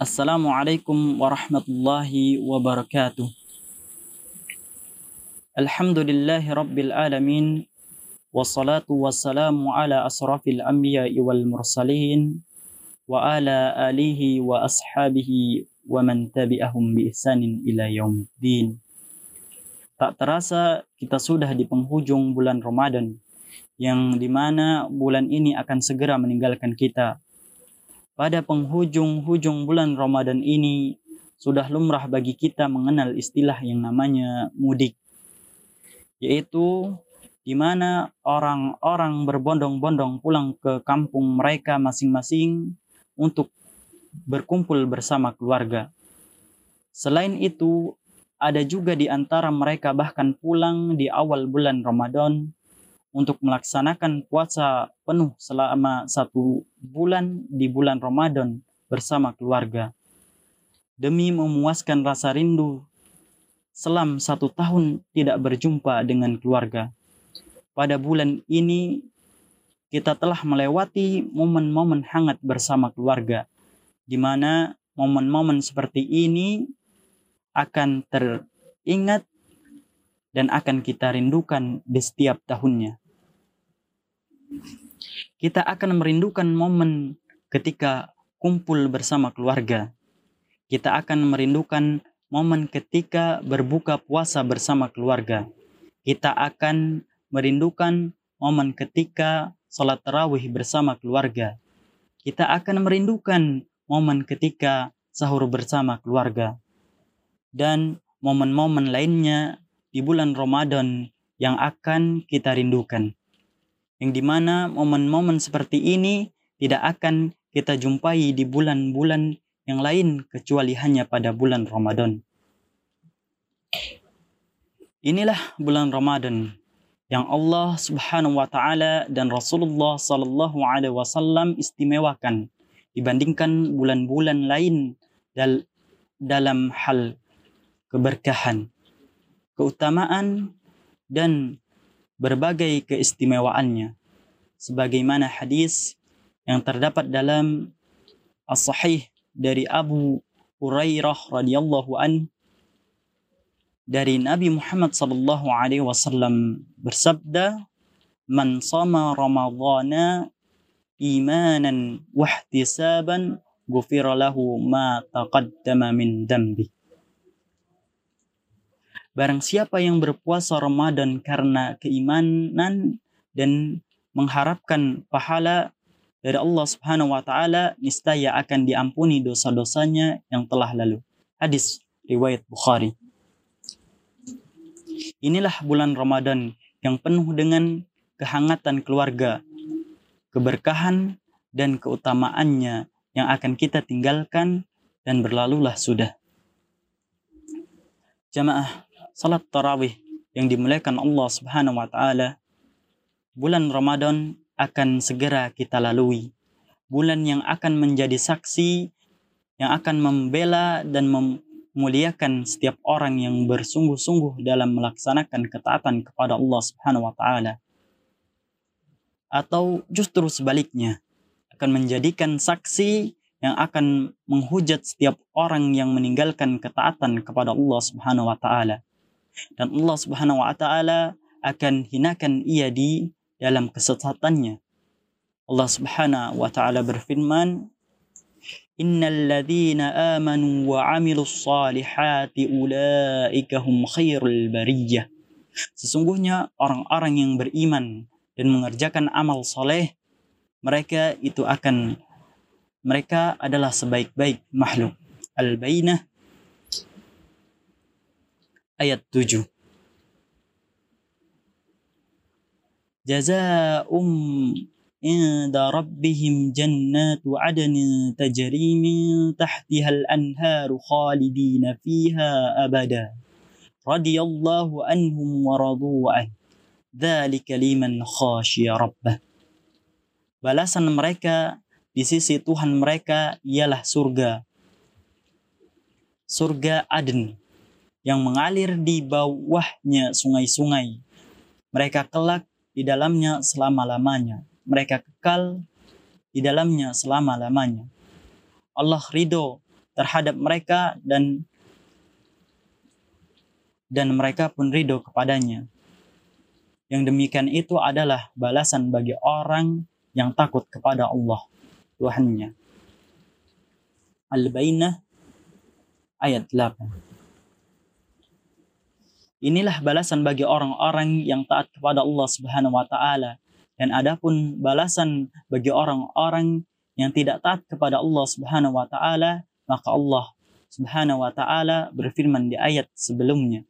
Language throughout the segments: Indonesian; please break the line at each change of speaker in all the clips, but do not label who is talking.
Assalamualaikum warahmatullahi wabarakatuh. Alhamdulillahi rabbil alamin. Wassalatu wassalamu ala asrafil anbiya wal mursalin wa ala alihi wa ashabihi wa man tabi'ahum bi ihsanin ila yaumiddin. Tak terasa kita sudah di penghujung bulan Ramadan yang di mana bulan ini akan segera meninggalkan kita. Pada penghujung-hujung bulan Ramadan ini sudah lumrah bagi kita mengenal istilah yang namanya mudik. Yaitu di mana orang-orang berbondong-bondong pulang ke kampung mereka masing-masing untuk berkumpul bersama keluarga. Selain itu, ada juga di antara mereka bahkan pulang di awal bulan Ramadan untuk melaksanakan puasa penuh selama satu bulan di bulan Ramadan bersama keluarga. Demi memuaskan rasa rindu selam satu tahun tidak berjumpa dengan keluarga. Pada bulan ini kita telah melewati momen-momen hangat bersama keluarga, di mana momen-momen seperti ini akan teringat dan akan kita rindukan di setiap tahunnya. Kita akan merindukan momen ketika kumpul bersama keluarga. Kita akan merindukan momen ketika berbuka puasa bersama keluarga. Kita akan merindukan momen ketika sholat tarawih bersama keluarga. Kita akan merindukan momen ketika sahur bersama keluarga. Dan momen-momen lainnya di bulan Ramadan yang akan kita rindukan. Yang di mana momen-momen seperti ini tidak akan kita jumpai di bulan-bulan yang lain kecuali hanya pada bulan Ramadan. Inilah bulan Ramadan yang Allah Subhanahu wa taala dan Rasulullah sallallahu alaihi wasallam istimewakan dibandingkan bulan-bulan lain dal dalam hal keberkahan, keutamaan dan berbagai keistimewaannya. Sebagaimana hadis yang terdapat dalam As-Sahih dari Abu Hurairah radhiyallahu an dari Nabi Muhammad sallallahu alaihi wasallam bersabda man sama ramadhana imanan wahtisaban ghufira lahu ma taqaddama min dambi Barang siapa yang berpuasa Ramadan karena keimanan dan mengharapkan pahala dari Allah Subhanahu wa taala niscaya akan diampuni dosa-dosanya yang telah lalu. Hadis riwayat Bukhari. Inilah bulan Ramadan yang penuh dengan kehangatan keluarga, keberkahan dan keutamaannya yang akan kita tinggalkan dan berlalulah sudah. Jamaah salat tarawih yang dimuliakan Allah Subhanahu wa taala bulan Ramadan akan segera kita lalui. Bulan yang akan menjadi saksi, yang akan membela dan memuliakan setiap orang yang bersungguh-sungguh dalam melaksanakan ketaatan kepada Allah Subhanahu wa taala. Atau justru sebaliknya, akan menjadikan saksi yang akan menghujat setiap orang yang meninggalkan ketaatan kepada Allah Subhanahu wa taala. Dan Allah Subhanahu wa taala akan hinakan ia di dalam kesesatannya. Allah Subhanahu wa taala berfirman, Innal ladzina amanu wa 'amilus salihati ulaika hum khairul bariyah. Sesungguhnya orang-orang yang beriman dan mengerjakan amal soleh, mereka itu akan mereka adalah sebaik-baik makhluk. Al-Bainah ayat 7. Jazaa'um inda rabbihim jannatu adnin tajri min tahtihal anharu khalidina fiha abada. Radiyallahu anhum wa radu'an. Dhalika liman khashiya rabbah. Balasan mereka di sisi Tuhan mereka ialah surga. Surga Aden yang mengalir di bawahnya sungai-sungai mereka kelak di dalamnya selama-lamanya. Mereka kekal di dalamnya selama-lamanya. Allah ridho terhadap mereka dan dan mereka pun ridho kepadanya. Yang demikian itu adalah balasan bagi orang yang takut kepada Allah Tuhannya. Al-Bainah ayat 8. Inilah balasan bagi orang-orang yang taat kepada Allah Subhanahu wa taala. Dan adapun balasan bagi orang-orang yang tidak taat kepada Allah Subhanahu wa taala maka Allah Subhanahu wa taala berfirman di ayat sebelumnya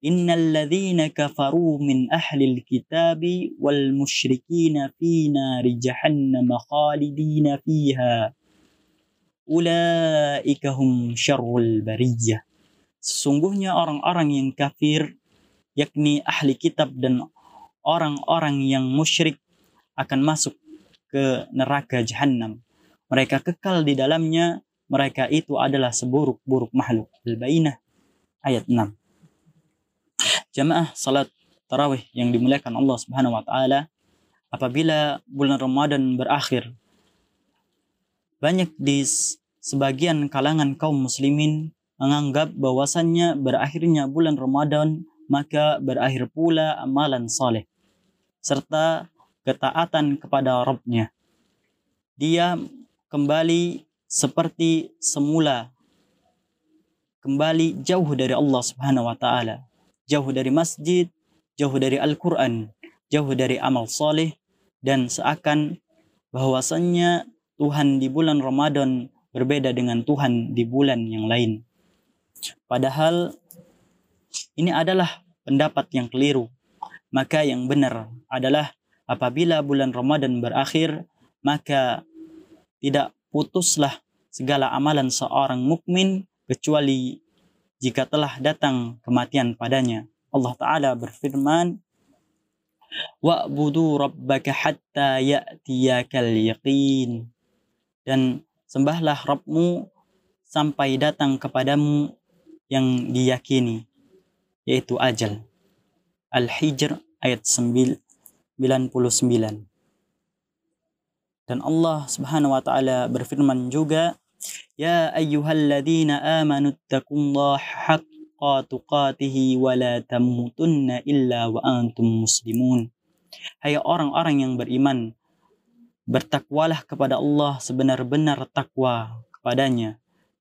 Innal ladzina kafaru min ahlil kitabi wal musyrikina fi nari jahannam khalidina fiha. Ulaika hum syarrul bariyah Sesungguhnya orang-orang yang kafir yakni ahli kitab dan orang-orang yang musyrik akan masuk ke neraka jahanam. Mereka kekal di dalamnya, mereka itu adalah seburuk-buruk makhluk. Al-Bainah ayat 6. Jamaah salat tarawih yang dimuliakan Allah Subhanahu wa taala, apabila bulan Ramadan berakhir, banyak di sebagian kalangan kaum muslimin menganggap bahwasannya berakhirnya bulan Ramadan maka berakhir pula amalan saleh serta ketaatan kepada Rabbnya. Dia kembali seperti semula kembali jauh dari Allah Subhanahu wa taala jauh dari masjid, jauh dari Al-Quran, jauh dari amal soleh, dan seakan bahwasannya Tuhan di bulan Ramadan berbeda dengan Tuhan di bulan yang lain. Padahal ini adalah pendapat yang keliru. Maka yang benar adalah apabila bulan Ramadan berakhir, maka tidak putuslah segala amalan seorang mukmin kecuali jika telah datang kematian padanya. Allah Ta'ala berfirman, Wa'budu rabbaka hatta ya'tiyakal yaqin. Dan sembahlah Rabbmu sampai datang kepadamu yang diyakini yaitu ajal. Al-Hijr ayat 99. Dan Allah Subhanahu wa taala berfirman juga, "Ya ayyuhalladzina amanu taqullaha haqqa tuqatih wa la tamutunna illa wa antum muslimun." Hai orang-orang yang beriman, bertakwalah kepada Allah sebenar-benar takwa kepadanya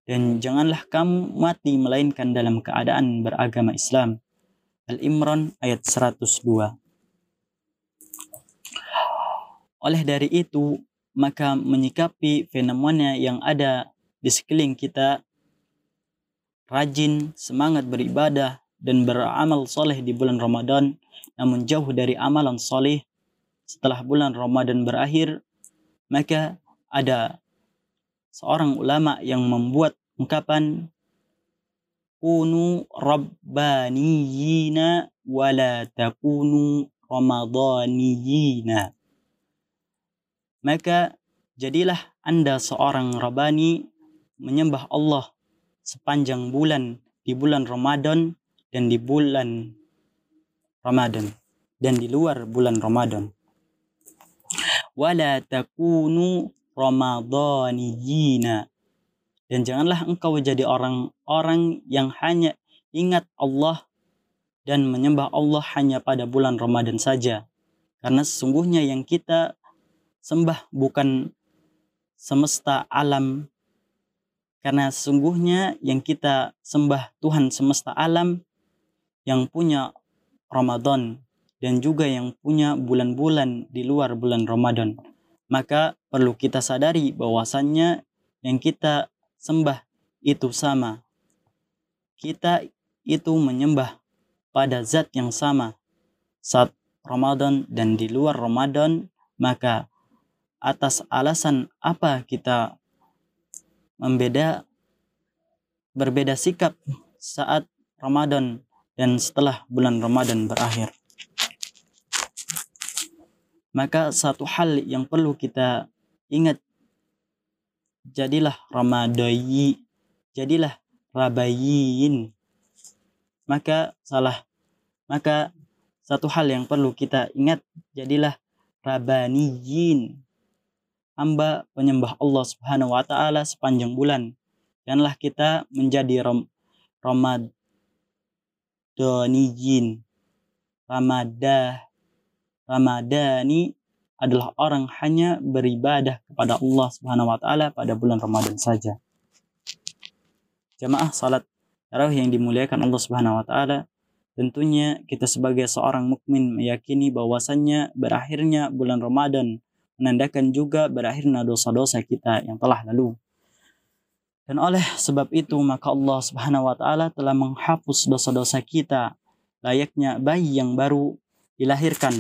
dan janganlah kamu mati melainkan dalam keadaan beragama Islam. Al-Imran ayat 102. Oleh dari itu, maka menyikapi fenomena yang ada di sekeliling kita rajin, semangat beribadah, dan beramal soleh di bulan Ramadan, namun jauh dari amalan soleh setelah bulan Ramadan berakhir, maka ada seorang ulama yang membuat ungkapan kunu rabbaniyina wala takunu ramadaniyina. Maka jadilah Anda seorang rabani menyembah Allah sepanjang bulan di bulan Ramadan dan di bulan Ramadan dan di luar bulan Ramadan. Wala takunu ramadaniyina. Dan janganlah engkau jadi orang-orang yang hanya ingat Allah dan menyembah Allah hanya pada bulan Ramadan saja. Karena sesungguhnya yang kita sembah bukan semesta alam karena sesungguhnya yang kita sembah Tuhan semesta alam yang punya Ramadan dan juga yang punya bulan-bulan di luar bulan Ramadan. Maka perlu kita sadari bahwasannya yang kita sembah itu sama. Kita itu menyembah pada zat yang sama saat Ramadan dan di luar Ramadan, maka atas alasan apa kita membeda berbeda sikap saat Ramadan dan setelah bulan Ramadan berakhir. Maka satu hal yang perlu kita ingat jadilah Ramadayi, jadilah Rabayin. Maka salah. Maka satu hal yang perlu kita ingat jadilah Rabaniyin hamba penyembah Allah Subhanahu wa taala sepanjang bulan Janganlah kita menjadi rom, Ramadaniyin. Ramadah. Ramadani adalah orang hanya beribadah kepada Allah Subhanahu wa taala pada bulan Ramadan saja. Jamaah salat tarawih yang dimuliakan Allah Subhanahu wa taala, tentunya kita sebagai seorang mukmin meyakini bahwasannya berakhirnya bulan Ramadan menandakan juga berakhirnya dosa-dosa kita yang telah lalu. Dan oleh sebab itu maka Allah Subhanahu wa taala telah menghapus dosa-dosa kita layaknya bayi yang baru dilahirkan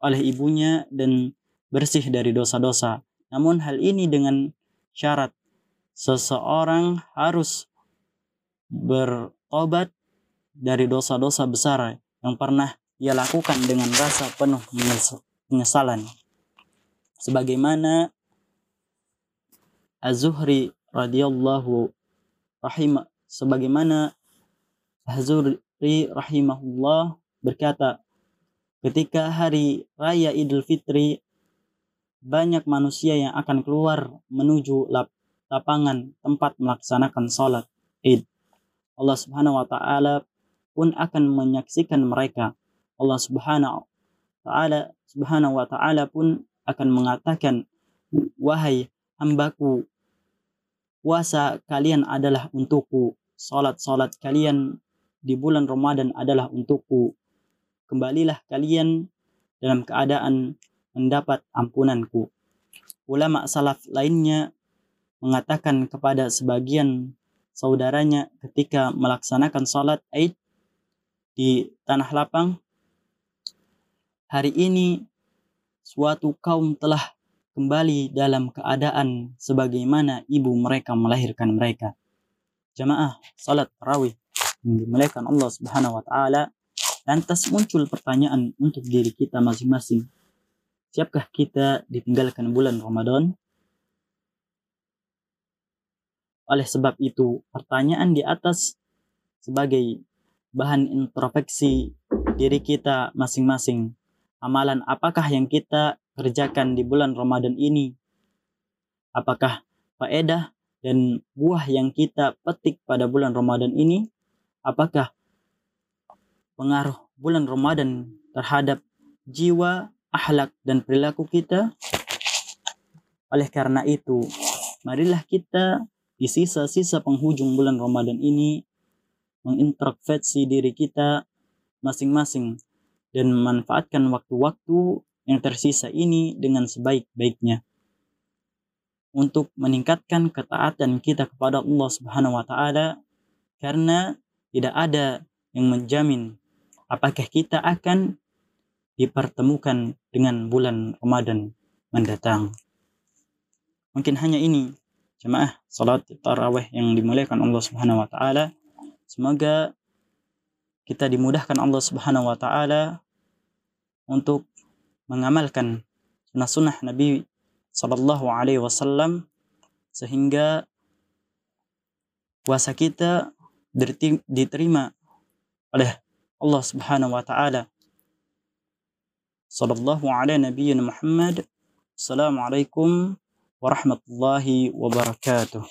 oleh ibunya dan bersih dari dosa-dosa. Namun hal ini dengan syarat seseorang harus bertobat dari dosa-dosa besar yang pernah ia lakukan dengan rasa penuh penyesalan. Sebagaimana Az-Zuhri radhiyallahu rahimah sebagaimana Az-Zuhri rahimahullah berkata ketika hari raya Idul Fitri banyak manusia yang akan keluar menuju lap, lapangan tempat melaksanakan sholat id. Allah subhanahu wa ta'ala pun akan menyaksikan mereka. Allah subhanahu ta'ala subhanahu wa ta'ala pun akan mengatakan, Wahai hambaku, puasa kalian adalah untukku, salat-salat kalian di bulan Ramadan adalah untukku. Kembalilah kalian dalam keadaan mendapat ampunanku. Ulama salaf lainnya mengatakan kepada sebagian saudaranya ketika melaksanakan salat Aid di tanah lapang, hari ini suatu kaum telah kembali dalam keadaan sebagaimana ibu mereka melahirkan mereka. Jamaah salat tarawih yang dimuliakan Allah Subhanahu wa taala lantas muncul pertanyaan untuk diri kita masing-masing Siapkah kita ditinggalkan bulan Ramadan? Oleh sebab itu, pertanyaan di atas sebagai bahan introspeksi diri kita masing-masing. Amalan apakah yang kita kerjakan di bulan Ramadan ini? Apakah faedah dan buah yang kita petik pada bulan Ramadan ini? Apakah pengaruh bulan Ramadan terhadap jiwa akhlak dan perilaku kita. Oleh karena itu, marilah kita di sisa-sisa penghujung bulan Ramadan ini mengintrospeksi diri kita masing-masing dan memanfaatkan waktu-waktu yang tersisa ini dengan sebaik-baiknya untuk meningkatkan ketaatan kita kepada Allah Subhanahu wa taala karena tidak ada yang menjamin apakah kita akan dipertemukan dengan bulan Ramadan mendatang. Mungkin hanya ini jemaah salat tarawih yang dimuliakan Allah Subhanahu wa taala. Semoga kita dimudahkan Allah Subhanahu wa taala untuk mengamalkan sunnah-sunnah Nabi sallallahu alaihi wasallam sehingga puasa kita diterima oleh Allah Subhanahu wa taala صلى الله على نبينا محمد. السلام عليكم ورحمة الله وبركاته.